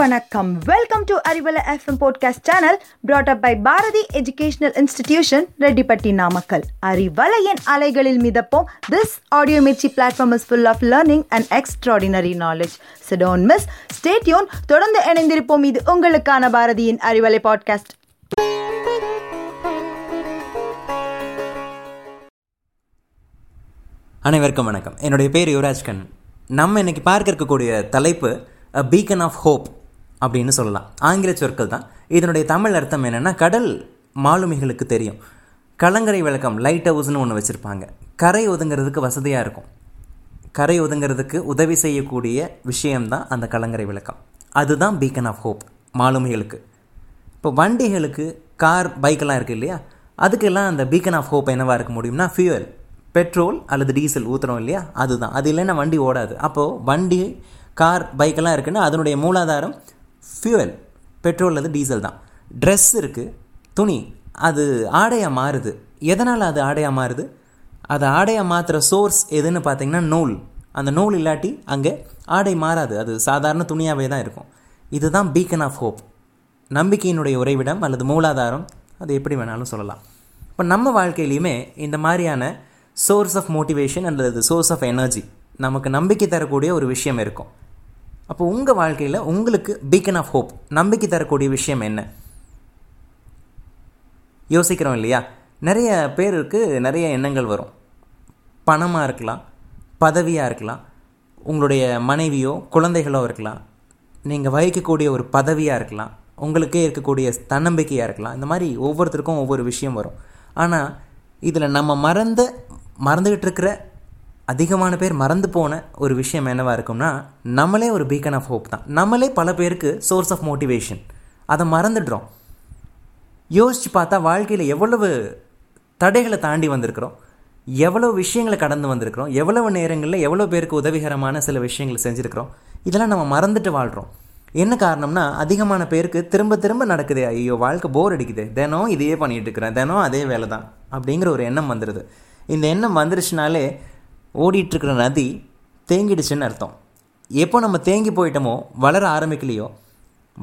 வணக்கம். Welcome to Arivalai FM podcast channel brought up by Bharathi educational institution Rettipatti Namakkal அறிவலையின் அலைகளில் மிதப்போம். This audio Mirchi platform is full of learning and extraordinary knowledge சிடோன் miss stay tuned தொடர்ந்து இணைந்திருப்போம். இது உங்களுக்கான பாரதியின் Arivalai podcast அனைவருக்கும் வணக்கம். என்னுடைய பேர் யுவராஜ் நம்ம இன்னைக்கு பார்க்க இருக்கக்கூடிய தலைப்பு அ பீக்கன் ஆஃப் ஹோப் அப்படின்னு சொல்லலாம். ஆங்கில சொற்கள் தான். இதனுடைய தமிழ் அர்த்தம் என்னென்னா கடல் மாலுமிகளுக்கு தெரியும். கலங்கரை விளக்கம் லைட் ஹவுஸ்னு ஒன்று வச்சுருப்பாங்க. கரை ஒதுங்கிறதுக்கு வசதியாக இருக்கும். கரை ஒதுங்கிறதுக்கு உதவி செய்யக்கூடிய விஷயம்தான் அந்த கலங்கரை விளக்கம். அதுதான் பீக்கன் ஆஃப் ஹோப் மாலுமிகளுக்கு. இப்போ வண்டிகளுக்கு கார் பைக்கெல்லாம் இருக்குது இல்லையா? அதுக்கெல்லாம் அந்த பீக்கன் ஆஃப் ஹோப் என்னவாக இருக்க முடியும்னா ஃபியூயல் பெட்ரோல் அல்லது டீசல் ஊற்றுறோம் இல்லையா? அதுதான். அது இல்லைன்னா வண்டி ஓடாது. அப்போது வண்டி கார் பைக்கெல்லாம் இருக்குன்னா அதனுடைய மூலாதாரம் ஃபியூவல் பெட்ரோல் அல்லது டீசல் தான். ட்ரெஸ் இருக்குது துணி அது ஆடையாக மாறுது. எதனால் அது ஆடையாக மாறுது? அது ஆடையாக மாற்றுற சோர்ஸ் எதுன்னு பார்த்தீங்கன்னா நூல். அந்த நூல் இல்லாட்டி அங்கே ஆடை மாறாது. அது சாதாரண துணியாகவே தான் இருக்கும். இதுதான் பீக்கன் ஆஃப் ஹோப் நம்பிக்கையினுடைய உறைவிடம் அல்லது மூலாதாரம். அது எப்படி வேணாலும் சொல்லலாம். இப்போ நம்ம வாழ்க்கையிலையுமே இந்த மாதிரியான சோர்ஸ் ஆஃப் மோட்டிவேஷன் அல்லது சோர்ஸ் ஆஃப் எனர்ஜி நமக்கு நம்பிக்கை தரக்கூடிய ஒரு விஷயம் இருக்கும். அப்போ உங்கள் வாழ்க்கையில் உங்களுக்கு பீக்கன் ஆஃப் ஹோப் நம்பிக்கை தரக்கூடிய விஷயம் என்ன? யோசிக்கிறோம் இல்லையா? நிறைய பேருக்கு நிறைய எண்ணங்கள் வரும். பணமாக இருக்கலாம் பதவியாக இருக்கலாம் உங்களுடைய மனைவியோ குழந்தைகளோ இருக்கலாம். நீங்கள் வகிக்கக்கூடிய ஒரு பதவியாக இருக்கலாம் உங்களுக்கே இருக்கக்கூடிய தன்னம்பிக்கையாக இருக்கலாம். இந்த மாதிரி ஒவ்வொருத்தருக்கும் ஒவ்வொரு விஷயம் வரும். ஆனால் இதில் நம்ம மறந்த மறந்துக்கிட்டு இருக்கிற அதிகமான பேர் மறந்து போன ஒரு விஷயம் என்னவாக இருக்கும்னா நம்மளே ஒரு பீக்கன் ஆஃப் ஹோப் தான். நம்மளே பல பேருக்கு சோர்ஸ் ஆஃப் மோட்டிவேஷன் அதை மறந்துடுறோம். யோசித்து பார்த்தா வாழ்க்கையில் எவ்வளவு தடைகளை தாண்டி வந்திருக்கிறோம். எவ்வளோ விஷயங்களை கடந்து வந்திருக்கிறோம். எவ்வளவு நேரங்களில் எவ்வளோ பேருக்கு உதவிகரமான சில விஷயங்களை செஞ்சுருக்கிறோம். இதெல்லாம் நம்ம மறந்துட்டு வாழ்கிறோம் என்ன காரணம்னா அதிகமான பேருக்கு திரும்ப திரும்ப நடக்குது ஐயோ வாழ்க்கை போர் அடிக்குது தினம் இதையே பண்ணிகிட்டு இருக்கிறேன் தினம் அதே வேலை தான் அப்படிங்கிற ஒரு எண்ணம் வந்துடுது இந்த எண்ணம் வந்துருச்சுனாலே ஓடிட்டுருக்கிற நதி தேங்கிடுச்சுன்னு அர்த்தம். எப்போ நம்ம தேங்கி போயிட்டோமோ வளர ஆரம்பிக்கலையோ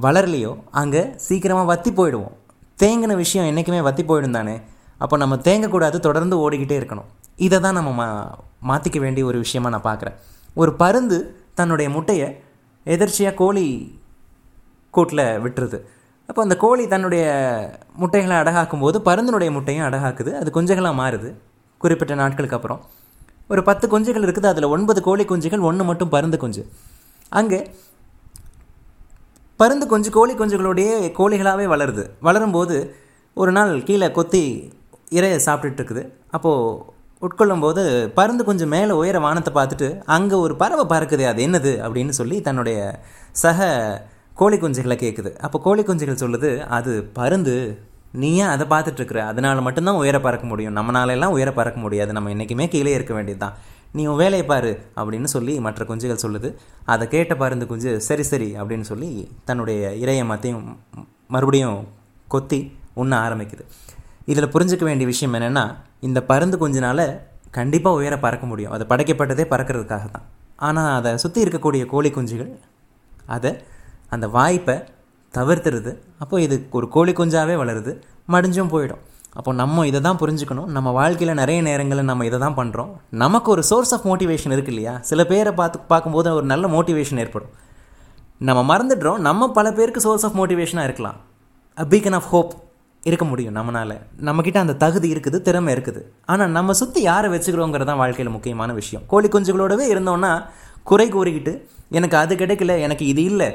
வளரலையோ அங்கே சீக்கிரமாக வத்தி போயிடுவோம். தேங்கின விஷயம் என்றைக்குமே வத்தி போயிடும் தானே. அப்போ நம்ம தேங்கக்கூடாது தொடர்ந்து ஓடிக்கிட்டே இருக்கணும். இதை தான் நம்ம மா மாற்றிக்க வேண்டிய ஒரு விஷயமாக நான் பார்க்குறேன் ஒரு பருந்து தன்னுடைய முட்டையை எதிர்ச்சியாக கோழி கூட்டில் விட்டுருது. அப்போ அந்த கோழி தன்னுடைய முட்டைகளை அடகாக்கும் போது பருந்தினுடைய முட்டையும் அடகாக்குது. அது குஞ்சங்களாக மாறுது. குறிப்பிட்ட நாட்களுக்கு அப்புறம். ஒரு பத்து குஞ்சுகள் இருக்குது அதில் ஒன்பது கோழி குஞ்சுகள் ஒன்று மட்டும் பருந்து குஞ்சு. அங்கே பருந்து குஞ்சு கோழி குஞ்சுகளுடைய கோழிகளாகவே வளருது. வளரும்போது ஒரு நாள் கீழே கொத்தி இறையை சாப்பிட்டுட்டு இருக்குது. அப்போது உட்கொள்ளும்போது பருந்து கொஞ்சம் மேலே உயர வானத்தை பார்த்துட்டு அங்கே ஒரு பறவை பறக்குது அது என்னது? அப்படின்னு சொல்லி தன்னுடைய சக கோழி குஞ்சுகளை கேட்குது அப்போ கோழி குஞ்சுகள் சொல்லுது அது பருந்து. நீ ஏன் அதை பார்த்துட்ருக்குற? அதனால் மட்டும்தான் உயர பறக்க முடியும். நம்மளாலெல்லாம் உயர பறக்க முடியாது. நம்ம என்றைக்குமே கீழே இருக்க வேண்டியது தான் நீ உன் வேலையை பாரு அப்படின்னு சொல்லி மற்ற குஞ்சுகள் சொல்லுது. அதை கேட்ட பருந்து குஞ்சு சரி சரி அப்படின்னு சொல்லி தன்னுடைய இறையை மத்தையும் மறுபடியும் கொத்தி உண்ண ஆரம்பிக்குது. இதில் புரிஞ்சுக்க வேண்டிய விஷயம் என்னென்னா இந்த பருந்து குஞ்சினால் கண்டிப்பாக உயர பறக்க முடியும். அது படைக்கப்பட்டதே பறக்கிறதுக்காக தான் ஆனால் அதை சுற்றி இருக்கக்கூடிய கோழி குஞ்சுகள் அதை அந்த வாய்ப்பை தவிர்த்துருது. அப்போ இது ஒரு கோழி குஞ்சாவே வளருது. மடிஞ்சும் போயிடும். அப்போ நம்ம இதை தான் புரிஞ்சுக்கணும். நம்ம வாழ்க்கையில் நிறைய நேரங்களில் நம்ம இதை தான் பண்ணுறோம் நமக்கு ஒரு சோர்ஸ் ஆஃப் மோட்டிவேஷன் இருக்கு இல்லையா? சில பேரை பார்த்து பார்க்கும்போது ஒரு நல்ல மோட்டிவேஷன் ஏற்படும். நம்ம மறந்துடுறோம். நம்ம பல பேருக்கு சோர்ஸ் ஆஃப் மோட்டிவேஷனாக இருக்கலாம். அ பீக்கன் ஆஃப் ஹோப் இருக்க முடியும் நம்மளால் நம்மக்கிட்ட அந்த தகுதி இருக்குது திறமை இருக்குது. ஆனால் நம்ம சுற்றி யாரை வச்சுக்கிறோங்கிறது தான் வாழ்க்கையில் முக்கியமான விஷயம். கோழி குஞ்சுகளோடவே இருந்தோன்னா குறை கூறிக்கிட்டு எனக்கு அது கிடைக்கல எனக்கு இது இல்லை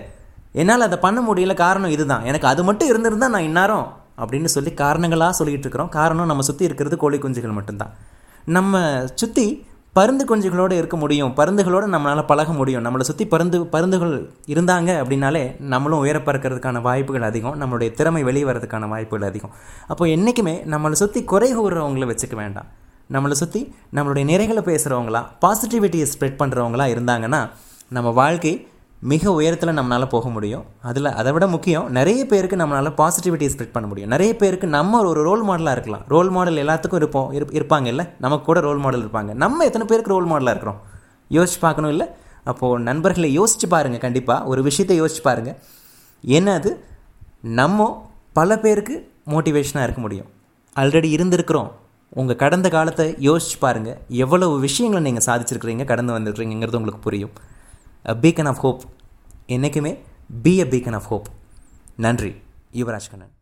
என்னால் அதை பண்ண முடியல காரணம் இதுதான். எனக்கு அது மட்டும் இருந்திருந்தால் நான் இந்நேரம் அப்படின்னு சொல்லி காரணங்களாக சொல்லிகிட்டு இருக்கிறோம். காரணம் நம்ம சுற்றி இருக்கிறது கோழி குஞ்சுகள் மட்டும்தான். நம்ம சுற்றி பருந்து குஞ்சுகளோடு இருக்க முடியும். பருந்துகளோடு நம்மளால் பழக முடியும். நம்மளை சுற்றி பருந்து பருந்துகள் இருந்தாங்க அப்படின்னாலே நம்மளும் உயர பறக்கிறதுக்கான வாய்ப்புகள் அதிகம். நம்மளுடைய திறமை வெளியே வரதுக்கான வாய்ப்புகள் அதிகம். அப்போ என்றைக்குமே நம்மளை சுற்றி குறை கூறுறவங்களை வச்சுக்க வேண்டாம். நம்மளை சுற்றி நம்மளுடைய நிறைகளை பேசுகிறவங்களா பாசிட்டிவிட்டியை ஸ்ப்ரெட் பண்ணுறவங்களா இருந்தாங்கன்னா நம்ம வாழ்க்கை மிக உயரத்தில் நம்மளால் போக முடியும். அதில் அதை விட முக்கியம் நிறைய பேருக்கு நம்மளால் பாசிட்டிவிட்டியை ஸ்ப்ரெட் பண்ண முடியும். நிறைய பேருக்கு நம்ம ஒரு ரோல் மாடலாக இருக்கலாம். ரோல் மாடல் எல்லாத்துக்கும் இருப்போம் இருப் இருப்பாங்க இல்லை நமக்கு கூட ரோல் மாடல் இருப்பாங்க. நம்ம எத்தனை பேருக்கு ரோல் மாடலாக இருக்கிறோம்? யோசிச்சு பார்க்கணும் இல்லை? அப்போது நண்பர்களை யோசிச்சு பாருங்கள் கண்டிப்பாக ஒரு விஷயத்தை யோசிச்சு பாருங்கள் என்னது? நம்ம பல பேருக்கு மோட்டிவேஷனாக இருக்க முடியும். ஆல்ரெடி இருந்திருக்கிறோம். உங்கள் கடந்த காலத்தை யோசிச்சு பாருங்கள் எவ்வளவு விஷயங்களை நீங்கள் சாதிச்சிருக்கிறீங்க கடந்து வந்திருக்கிறீங்கிறது உங்களுக்கு புரியும். பீக்கன் ஆஃப் ஹோப் என்றைக்குமே be a beacon of hope நன்றி யுவராஜ் கண்ணன்